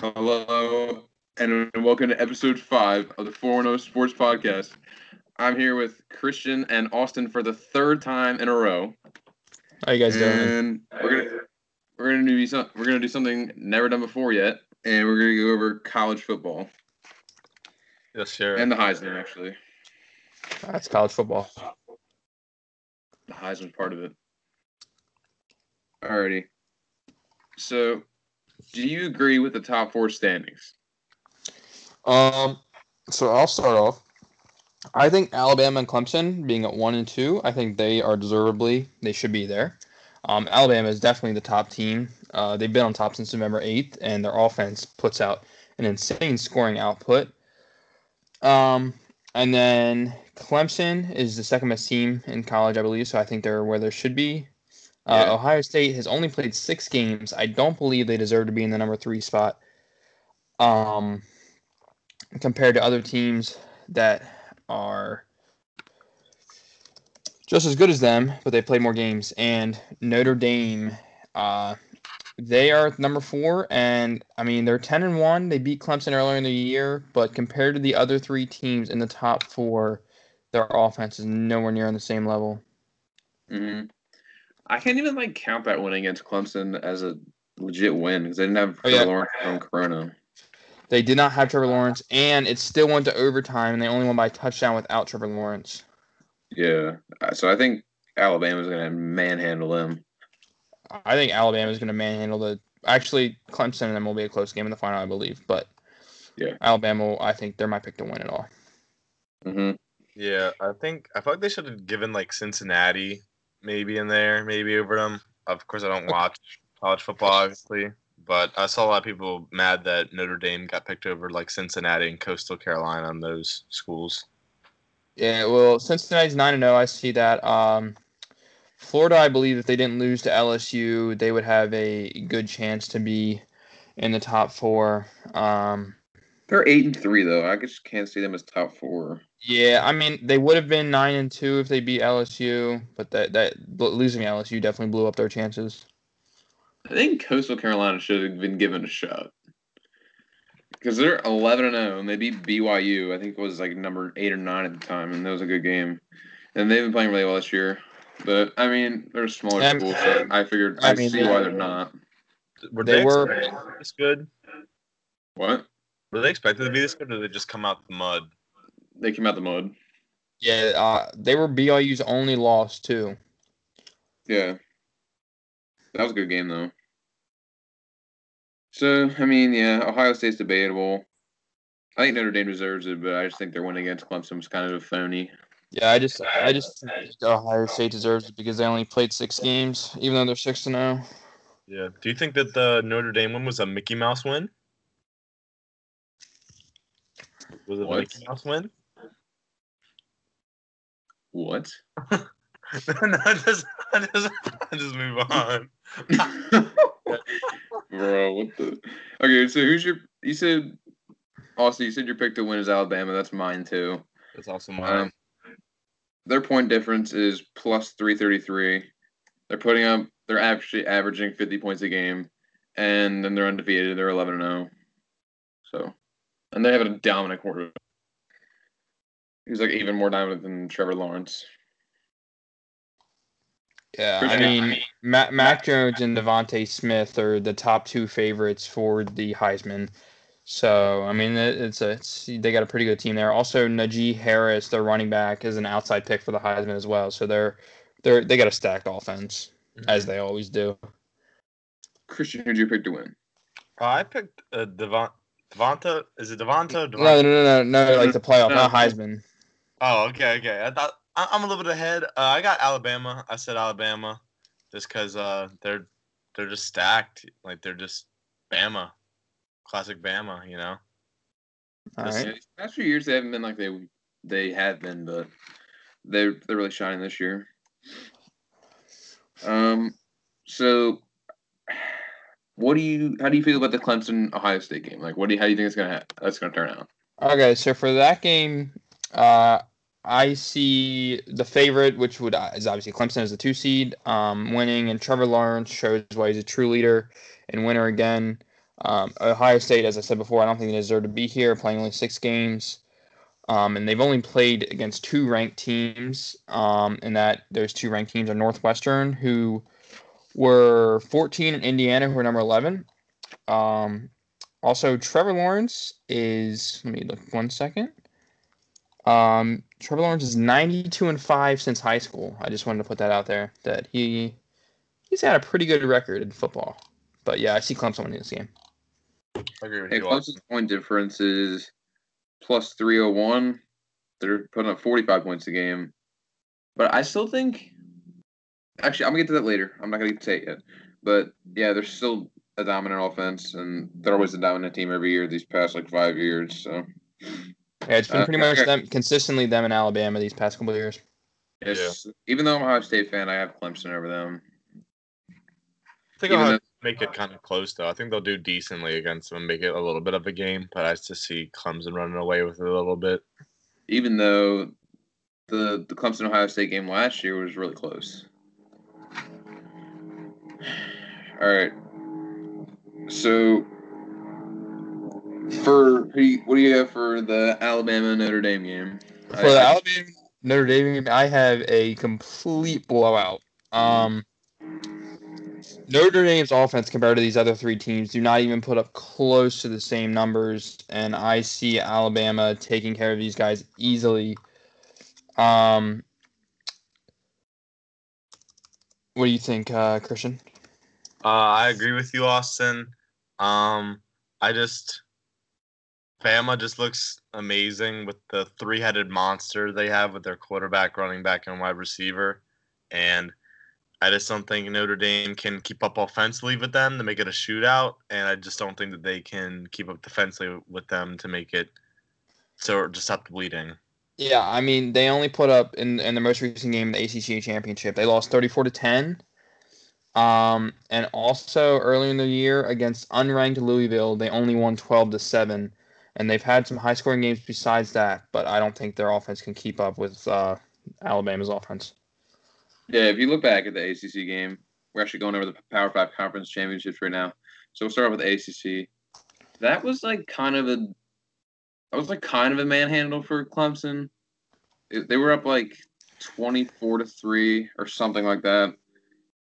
Hello, and welcome to episode five of the 4 0 Sports Podcast. I'm here with Christian and Austin for the third time in a row. How you guys doing? And we're gonna we're gonna do some, we're gonna do something never done before yet, and we're gonna go over college football Yes, sir. and the Heisman. Actually, That's college football. the Heisman part of it. Alrighty. So, do you agree with the top four standings? Um, so I'll start off. I think Alabama and Clemson being at one and two, I think they are deservedly they should be there. Um, Alabama is definitely the top team. Uh, they've been on top since November eighth, and their offense puts out an insane scoring output. Um, and then Clemson is the second best team in college, I believe. So I think they're where they should be. Uh, Yeah. Ohio State has only played six games. I don't believe they deserve to be in the number three spot. Um, compared to other teams that are just as good as them, but they play more games. And Notre Dame, uh, they are number four, and I mean they're ten and one. They beat Clemson earlier in the year, but compared to the other three teams in the top four, their offense is nowhere near on the same level. hmm I can't even like count that win against Clemson as a legit win because they didn't have Oh, Trevor yeah. Lawrence from Corona. They did not have Trevor Lawrence, and it still went to overtime, and they only won by a touchdown without Trevor Lawrence. Yeah, Uh, so I think Alabama's gonna manhandle them. I think Alabama is going to manhandle the. Actually, Clemson and them will be a close game in the final, I believe. But Yeah. Alabama, I think they're my pick to win it all. hmm yeah, I think I feel like they should have given like Cincinnati maybe in there, maybe over them. Of course, I don't watch college football, obviously, but I saw a lot of people mad that Notre Dame got picked over like Cincinnati and Coastal Carolina on those schools. Yeah, well, Cincinnati's nine and zero. I see that. Um, Florida, I believe, if they didn't lose to LSU, they would have a good chance to be in the top four. Um, They're eight and three though. I just can't see them as top four. yeah, I mean, they would have been nine and two if they beat LSU, but that that losing LSU definitely blew up their chances. I think Coastal Carolina should have been given a shot because they're eleven and zero and they beat BYU. I think it was like number eight or nine at the time, and that was a good game. And they've been playing really well this year. But I mean, they're a smaller Um, school, so I figured I, I mean, see why they're not. Were They they, were- expected to be this good? What? Were they expected to be this good, or did they just come out the mud? They came out the mud. Yeah, uh, they were BYU's only loss too. Yeah. That was a good game though. So I mean, yeah, Ohio State's debatable. I think Notre Dame deserves it, but I just think their win against Clemson was kind of a phony. Yeah, I just I just think Ohio State deserves it because they only played six games, even though they're six to zero. Yeah. Do you think that the Notre Dame one was a Mickey Mouse win? Was it What? a Mickey Mouse win? What? no, just, just, just move on. Bro, what the? Okay, so who's your? You said, Austin. You said your pick to win is Alabama. That's mine too. That's also mine. Um, their point difference is plus three thirty three. They're putting up. They're actually averaging fifty points a game, and then they're undefeated. They're eleven and zero. So, and they have a dominant quarterback. He's like even more dominant than Trevor Lawrence. Yeah, I mean, Mac, Mac Jones and DeVonta Smith are the top two favorites for the Heisman. So I mean, it, it's a it's, they got a pretty good team there. Also, Najee Harris, their running back, is an outside pick for the Heisman as well. So they're they're they got a stacked offense as they always do. Christian, who'd you pick to win? Uh, I picked uh, Devon, Devonta. Is it Devonta? No, no, no, no, no, like the playoff, No. not Heisman. Oh, okay, okay. I thought I, I'm a little bit ahead. Uh, I got Alabama. I said Alabama, just because uh, they're they're just stacked. Like they're just Bama, classic Bama. You know. All This- right. Yeah, past few years they haven't been like they they have been, but they're they're really shining this year. Um, so what do you how do you feel about the Clemson Ohio State game? Like, what do you how do you think it's gonna ha- that's gonna turn out? Okay, so for that game, uh, I see the favorite, which would uh, is obviously Clemson as the two seed, um, winning, and Trevor Lawrence shows why he's a true leader and winner again. Um, Ohio State, as I said before, I don't think they deserve to be here, playing only six games. Um, and they've only played against two ranked teams. Um, and that those two ranked teams are Northwestern, who were 14, in Indiana, who are number 11. Um, also, Trevor Lawrence is. Let me look one second. Um, Trevor Lawrence is 92 and five since high school. I just wanted to put that out there that he he's had a pretty good record in football. But yeah, I see Clemson winning this game. I agree with Hey, you. Austin. Clemson's point difference is plus 301. They're putting up 45 points a game. But I still think. Actually, I'm going to get to that later. I'm not going to get say it yet. But yeah, they're still a dominant offense, and they're always a dominant team every year these past like five years. So Yeah, it's been Uh, pretty much okay. them consistently them in Alabama these past couple of years. yes, even though I'm a Ohio State fan, I have Clemson over them. I think even I'll though- make it kind of close though. I think they'll do decently against them and make it a little bit of a game. But I just see Clemson running away with it a little bit. Even though the the Clemson Ohio State game last year was really close. All right. So for what do you have for the Alabama Notre Dame game? For the Alabama Notre Dame game, I have a complete blowout. Um, Notre Dame's offense compared to these other three teams do not even put up close to the same numbers, and I see Alabama taking care of these guys easily. Um, what do you think, uh, Christian? Uh, I agree with you, Austin. Um, I just Bama just looks amazing with the three-headed monster they have with their quarterback, running back, and wide receiver, and I just don't think Notre Dame can keep up offensively with them to make it a shootout, and I just don't think that they can keep up defensively with them to make it so just stop the bleeding. Yeah, I mean they only put up in in the most recent game, the ACC championship, they lost thirty four to ten. Um, and also earlier in the year against unranked Louisville, they only won twelve to seven, and they've had some high scoring games besides that, but I don't think their offense can keep up with uh, Alabama's offense. Yeah, if you look back at the ACC game, we're actually going over the Power Five conference championships right now. So we'll start off with ACC. That was like kind of a, that was like kind of a manhandle for Clemson. They were up like twenty-four to three or something like that.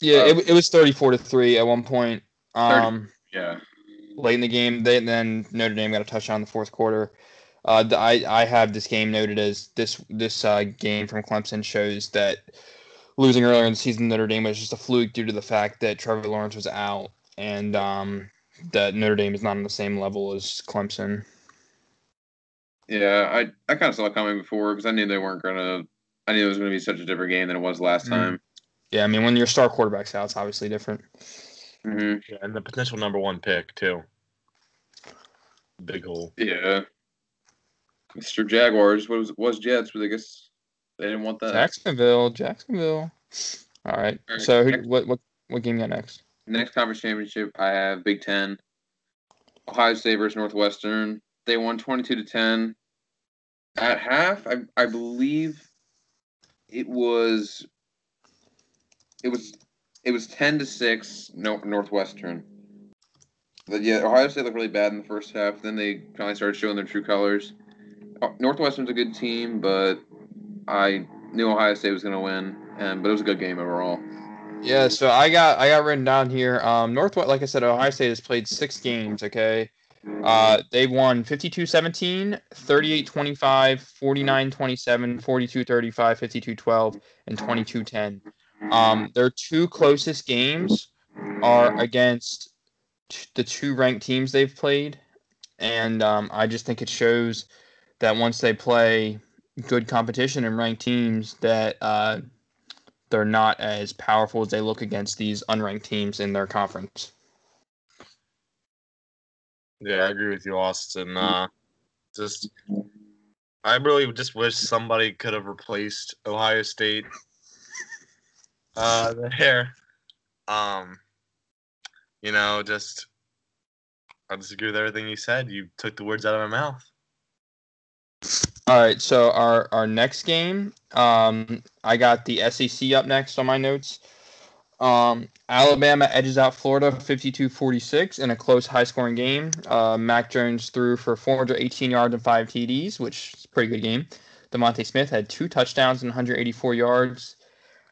Yeah, Uh, it, it was thirty four to three at one point. Um, Yeah, late in the game. They, then Notre Dame got a touchdown in the fourth quarter. Uh, the- I I have this game noted as this this uh, game from Clemson shows that losing earlier in the season Notre Dame was just a fluke due to the fact that Trevor Lawrence was out and um, that Notre Dame is not on the same level as Clemson. yeah. I I kind of saw it coming before because I knew they weren't gonna. I knew it was gonna be such a different game than it was last Mm. time. Yeah, I mean when your star quarterback's out, it's obviously different. hmm Yeah, and the potential number one pick too. Big hole. Yeah. Mr. Jaguars was was Jets, but I guess they didn't want that. Jacksonville, Jacksonville. All right. All right, So who, what what what game you got next? Next conference championship, I have Big Ten. Ohio State versus Northwestern. They won twenty-two to ten. At half, I I believe it was. It was, it was ten to six. No Northwestern. But yeah, Ohio State looked really bad in the first half. Then they finally started showing their true colors. Uh, Northwestern's a good team, but I knew Ohio State was going to win, and but it was a good game overall. Yeah, so I got I got written down here. Um, Northwest, like I said, Ohio State has played six games. Okay, uh, they won 52-17, 38-25, 49-27, 42-35, 52-12, and 22-10. Um, their two closest games are against t- the two ranked teams they've played, and um, I just think it shows that once they play good competition and ranked teams, that uh, they're not as powerful as they look against these unranked teams in their conference. Yeah, I agree with you, Austin. Uh, just, I really just wish somebody could have replaced Ohio State uh, there. Um, you know, just I disagree with everything you said. You took the words out of my mouth. All right, so our our next game, um, I got the SEC up next on my notes. Um, Alabama edges out Florida 52-46 in a close, high-scoring game. Uh, Mac Jones threw for 418 yards and five TDs, which is a pretty good game. DeVonta Smith had two touchdowns and 184 yards.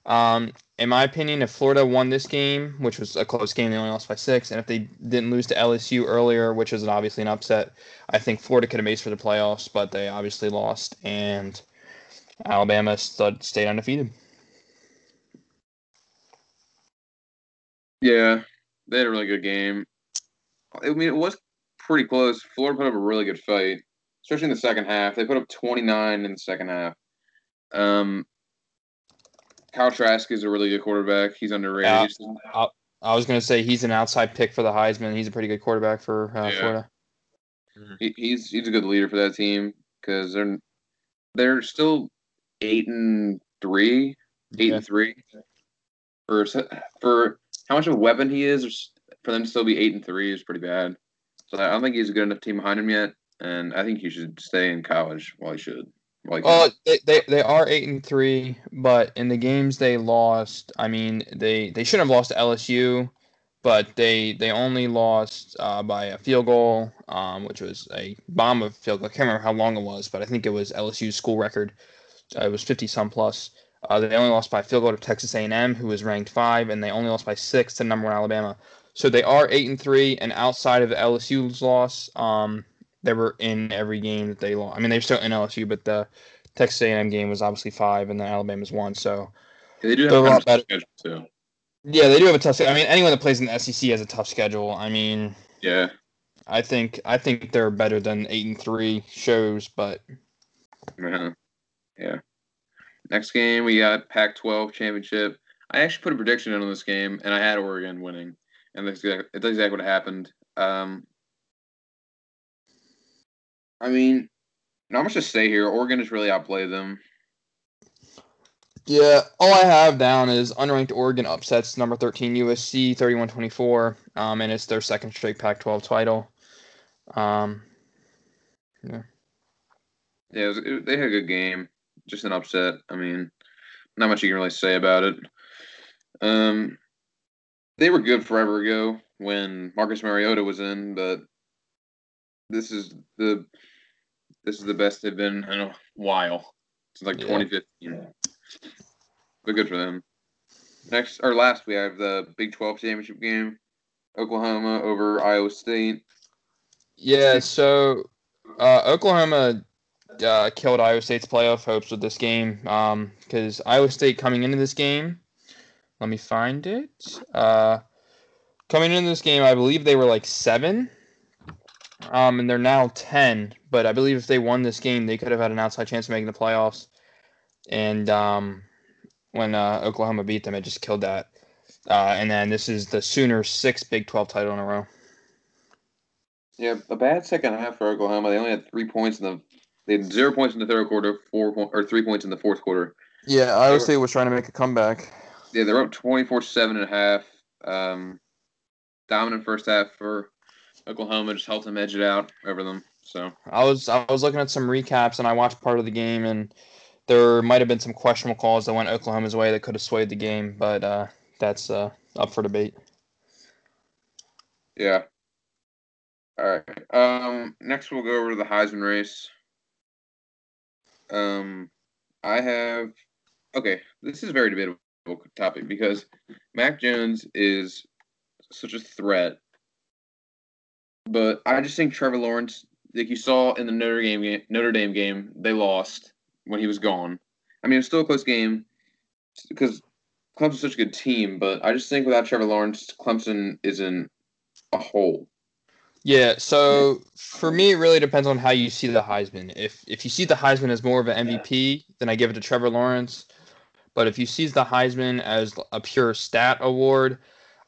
Um, in my opinion, if Florida won this game, which was a close game, they only lost by six, and if they didn't lose to LSU earlier, which is obviously an upset, I think Florida could have made for the playoffs, but they obviously lost, and Alabama stayed undefeated. Yeah, they had a really good game. I mean, it was pretty close. Florida put up a really good fight, especially in the second half. They put up 29 in the second half. Um, Kyle Trask is a really good quarterback. He's underrated. Yeah. He's- I was going to say he's an outside pick for the Heisman. He's a pretty good quarterback for uh, Yeah. Florida. he, he's he's a good leader for that team because they're they're still eight and three, eight Yeah. and three. For for how much of a weapon he is, for them to still be eight and three is pretty bad. So I don't think he's a good enough team behind him yet, and I think he should stay in college while he should. He. Well, they, they, they are eight and three, but in the games they lost, I mean they, they shouldn't have lost to LSU, but they they only lost uh, by a field goal, um, which was a bomb of field goal. I can't remember how long it was, but I think it was LSU's school record. Uh, it was fifty some plus. Uh, they only lost by field goal to Texas A&M, who was ranked five, and they only lost by six to number one Alabama. So they are eight and three, and outside of LSU's loss, um, they were in every game that they lost. I mean, they're still in LSU, but the Texas A&M game was obviously five, and then Alabama's one. So they do have a a lot better. schedule too. yeah, they do have a tough. I mean, anyone that plays in the SEC has a tough schedule. I mean, Yeah, I think I think they're better than eight and three shows, but uh-huh. yeah. Next game we got Pac-12 championship. I actually put a prediction in on this game, and I had Oregon winning, and that's exactly, that's exactly what happened. Um, I mean, not much to say here. Oregon has really outplayed them. yeah, all I have down is unranked Oregon upsets number thirteen USC 31-24, um, and it's their second straight Pac-12 title. Um, Yeah, it was, it, they had a good game. Just an upset. I mean, not much you can really say about it. Um, they were good forever ago when Marcus Mariota was in, but this is the this is the best they've been in a while since like Yeah. 2015. But good for them. Next or last, we have the Big 12 championship game. Oklahoma over Iowa State. Yeah, so uh, Oklahoma uh, killed Iowa State's playoff hopes with this game because Iowa State coming into this game, let me find it. Uh, coming into this game, I believe they were like seven, um, and they're now ten. But I believe if they won this game, they could have had an outside chance of making the playoffs. And um, when uh, Oklahoma beat them, it just killed that. Uh, and then this is the Sooners' sixth Big 12 title in a row. Yeah, a bad second half for Oklahoma. They only had three points in the. They had zero points in the third quarter, four po- or three points in the fourth quarter. Yeah, Iowa State was trying to make a comeback. Yeah, they're up 24-7 and a half. Um, dominant first half for Oklahoma. Just helped them edge it out over them. So I was I was looking at some recaps and I watched part of the game and there might have been some questionable calls that went Oklahoma's way that could have swayed the game, but uh, that's uh, up for debate. yeah. All right. Um, next we'll go over to the Heisman race. Um, I have. Okay, this is a very debatable topic because Mac Jones is such a threat, but I just think Trevor Lawrence, like you saw in the Notre Dame game, Notre Dame game, they lost when he was gone. I mean, it was still a close game because Clemson's such a good team, but I just think without Trevor Lawrence, Clemson is in a hole. Yeah, so for me, it really depends on how you see the Heisman. If if you see the Heisman as more of an MVP, then I give it to Trevor Lawrence. But if you see the Heisman as a pure stat award,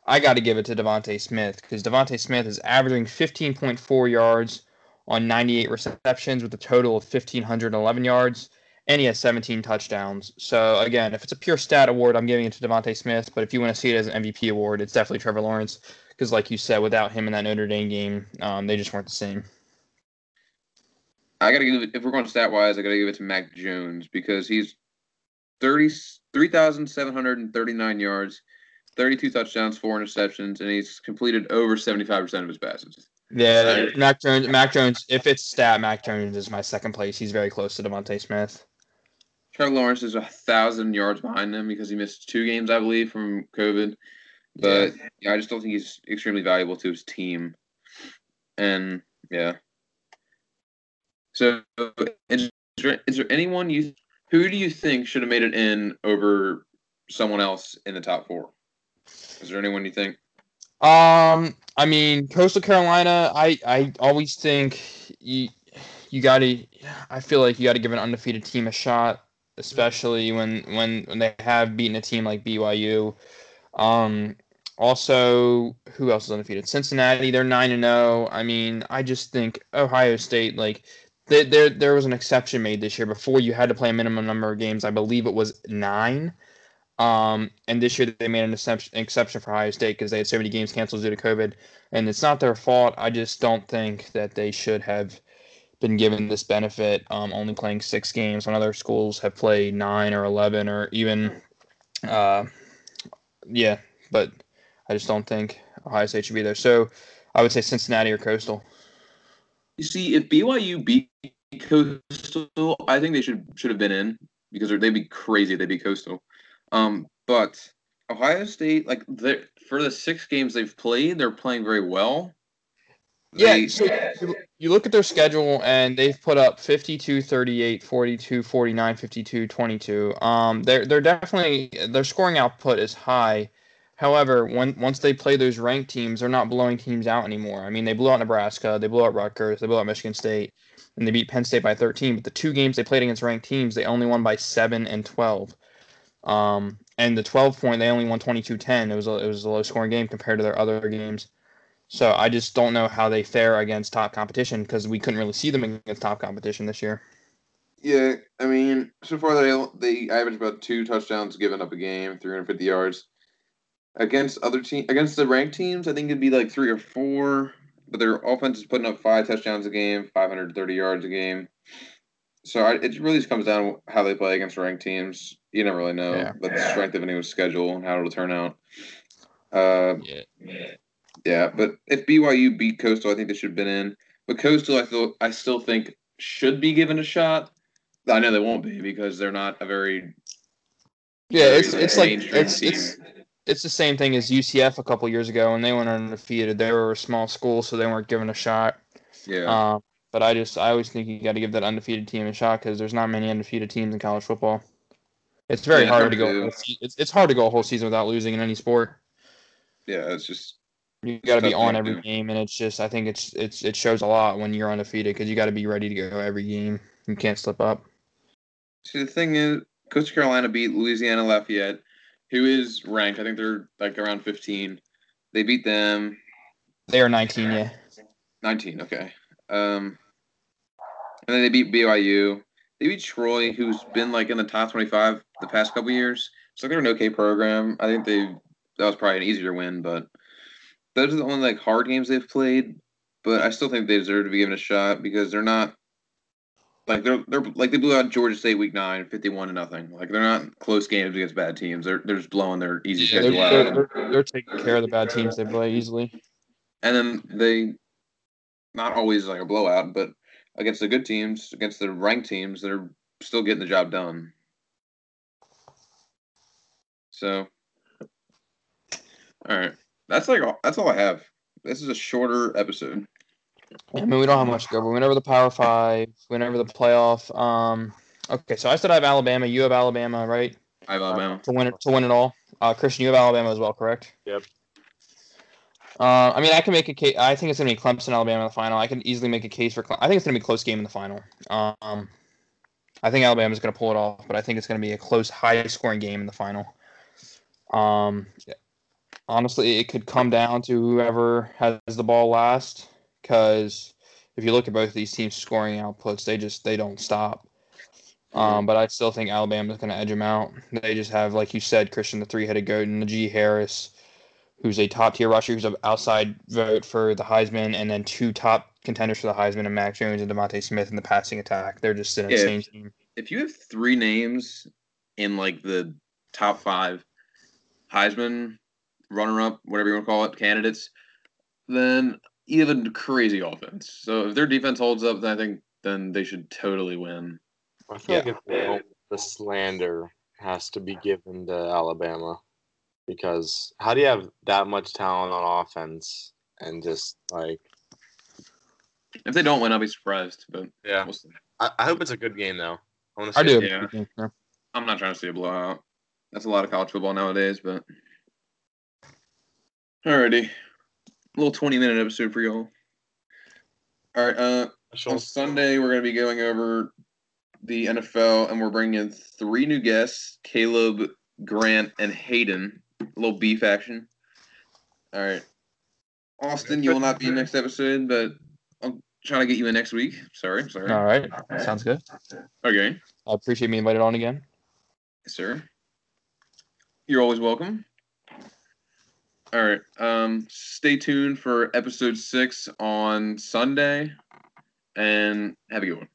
I got to give it to DeVonta Smith because DeVonta Smith is averaging 15.4 yards on 98 receptions with a total of 1,511 yards, and he has 17 touchdowns. So again, if it's a pure stat award, I'm giving it to DeVonta Smith. But if you want to see it as an MVP award, it's definitely Trevor Lawrence because, like you said, without him in that Notre Dame game, um, they just weren't the same. I gotta give it if we're going stat wise, I gotta give it to Mac Jones because he's 30 3,739 yards, 32 touchdowns, four interceptions, and he's completed over 75% of his passes. Yeah, Mac Jones. Mac Jones. If it's stat, Mac Jones is my second place. He's very close to DeVonta Smith. Trevor Lawrence is a thousand yards behind him because he missed two games, I believe, from COVID. But yeah, I just don't think he's extremely valuable to his team. And yeah. So is there, is there anyone you who do you think should have made it in over someone else in the top four? Is there anyone you think? Um, I mean, Coastal Carolina. I I always think you you got to. I feel like you got to give an undefeated team a shot, especially when when when they have beaten a team like BYU. Um, also, who else is undefeated? Cincinnati. They're nine and zero. I mean, I just think Ohio State like. There, there was an exception made this year. Before you had to play a minimum number of games. I believe it was nine. Um, and this year they made an exception, for Ohio State because they had so many games canceled due to COVID, and it's not their fault. I just don't think that they should have been given this benefit, um, only playing six games when other schools have played nine or eleven or even, uh, yeah. But I just don't think Ohio State should be there. So I would say Cincinnati or Coastal. You see, if BYU beat Coastal, I think they should should have been in because they'd be crazy. if They'd be Coastal. Um, but Ohio State, like for the six games they've played, they're playing very well. They, yeah, so you look at their schedule and they've put up 52, 38, 42, 49, 52, 22. Um, they're they're definitely their scoring output is high. However, when once they play those ranked teams, they're not blowing teams out anymore. I mean, they blew out Nebraska, they blew out Rutgers, they blew out Michigan State, and they beat Penn State by 13. But the two games they played against ranked teams, they only won by seven and 12. Um, and the 12 point, they only won 22-10. It was a, it was a low scoring game compared to their other games. So I just don't know how they fare against top competition because we couldn't really see them against top competition this year. Yeah, I mean, so far they they average about two touchdowns given up a game, 350 yards. Against other team, against the ranked teams, I think it'd be like three or four. But their offense is putting up five touchdowns a game, 530 yards a game. So I, it really just comes down to how they play against ranked teams. You never really know, yeah. but the strength of anyone's schedule and how it'll turn out. Uh, yeah. yeah, but if BYU beat Coastal, I think they should have been in. But Coastal, I feel, I still think should be given a shot. I know they won't be because they're not a very yeah. Very it's it's like it's, it's it's the same thing as UCF a couple years ago when they went undefeated. They were a small school, so they weren't given a shot. Yeah. Um, but I just I always think you got to give that undefeated team a shot because there's not many undefeated teams in college football. It's very yeah, hard to go. It's it's hard to go a whole season without losing in any sport. Yeah, it's just you got to be on every game, and it's just I think it's it's it shows a lot when you're undefeated because you got to be ready to go every game. You can't slip up. See, the thing is, Coastal Carolina beat Louisiana Lafayette, who is ranked. I think they're like around 15. They beat them. They are 19, yeah. 19, okay. Um, and then they beat BYU. They beat Troy, who's been like in the top 25 the past couple years. So they're an okay program. I think they that was probably an easier win, but those are the only like hard games they've played. But I still think they deserve to be given a shot because they're not like they're they're like they blew out Georgia State week nine, 51 to nothing. Like they're not close games against bad teams. They're they're just blowing their easy yeah, schedule they're, out. They're, they're, taking care of the bad teams they play easily. And then they not always like a blowout, but against the good teams, against the ranked teams, they're still getting the job done. So, all right, that's like all, that's all I have. This is a shorter episode. I mean, we don't have much to go. We went over the Power Five, went over the playoff. Um, okay, so I said I have Alabama. You have Alabama, right? I have Alabama uh, to win it to win it all. Uh, Christian, you have Alabama as well, correct? Yep. Uh, I mean, I can make a case. I think it's going to be Clemson, Alabama in the final. I can easily make a case for. Cle- I think it's going to be a close game in the final. Um, I think Alabama's going to pull it off, but I think it's going to be a close, high-scoring game in the final. Um, honestly, it could come down to whoever has the ball last, because if you look at both of these teams' scoring outputs, they just they don't stop. Um, but I still think Alabama's going to edge them out. They just have, like you said, Christian, the three-headed goat, and Najee Harris who's a top tier rusher, who's an outside vote for the Heisman, and then two top contenders for the Heisman, and Mac Jones and DeVonta Smith in the passing attack. They're just an insane if, team. If you have three names in like the top five Heisman, runner up, whatever you want to call it, candidates, then even crazy offense. So if their defense holds up, then I think then they should totally win. I feel Yeah. like if they don't, the slander has to be given to Alabama because how do you have that much talent on offense and just like If they don't win, I'll be surprised. But Yeah, we'll see. I, I hope it's a good game though. I want to I do. Yeah. Yeah. I'm not trying to see a blowout. That's a lot of college football nowadays, but alrighty. A little 20 minute episode for y'all. All right, uh on Sunday we're going to be going over the NFL and we're bringing in three new guests, Caleb, Grant, and Hayden. A little beef action. All right. Austin, you will not be in next episode, but I'll try to get you in next week. Sorry, sorry. All right. Sounds good. Okay. I appreciate being invited on again. Yes, sir. You're always welcome. All right. Um, stay tuned for episode six on Sunday, and have a good one.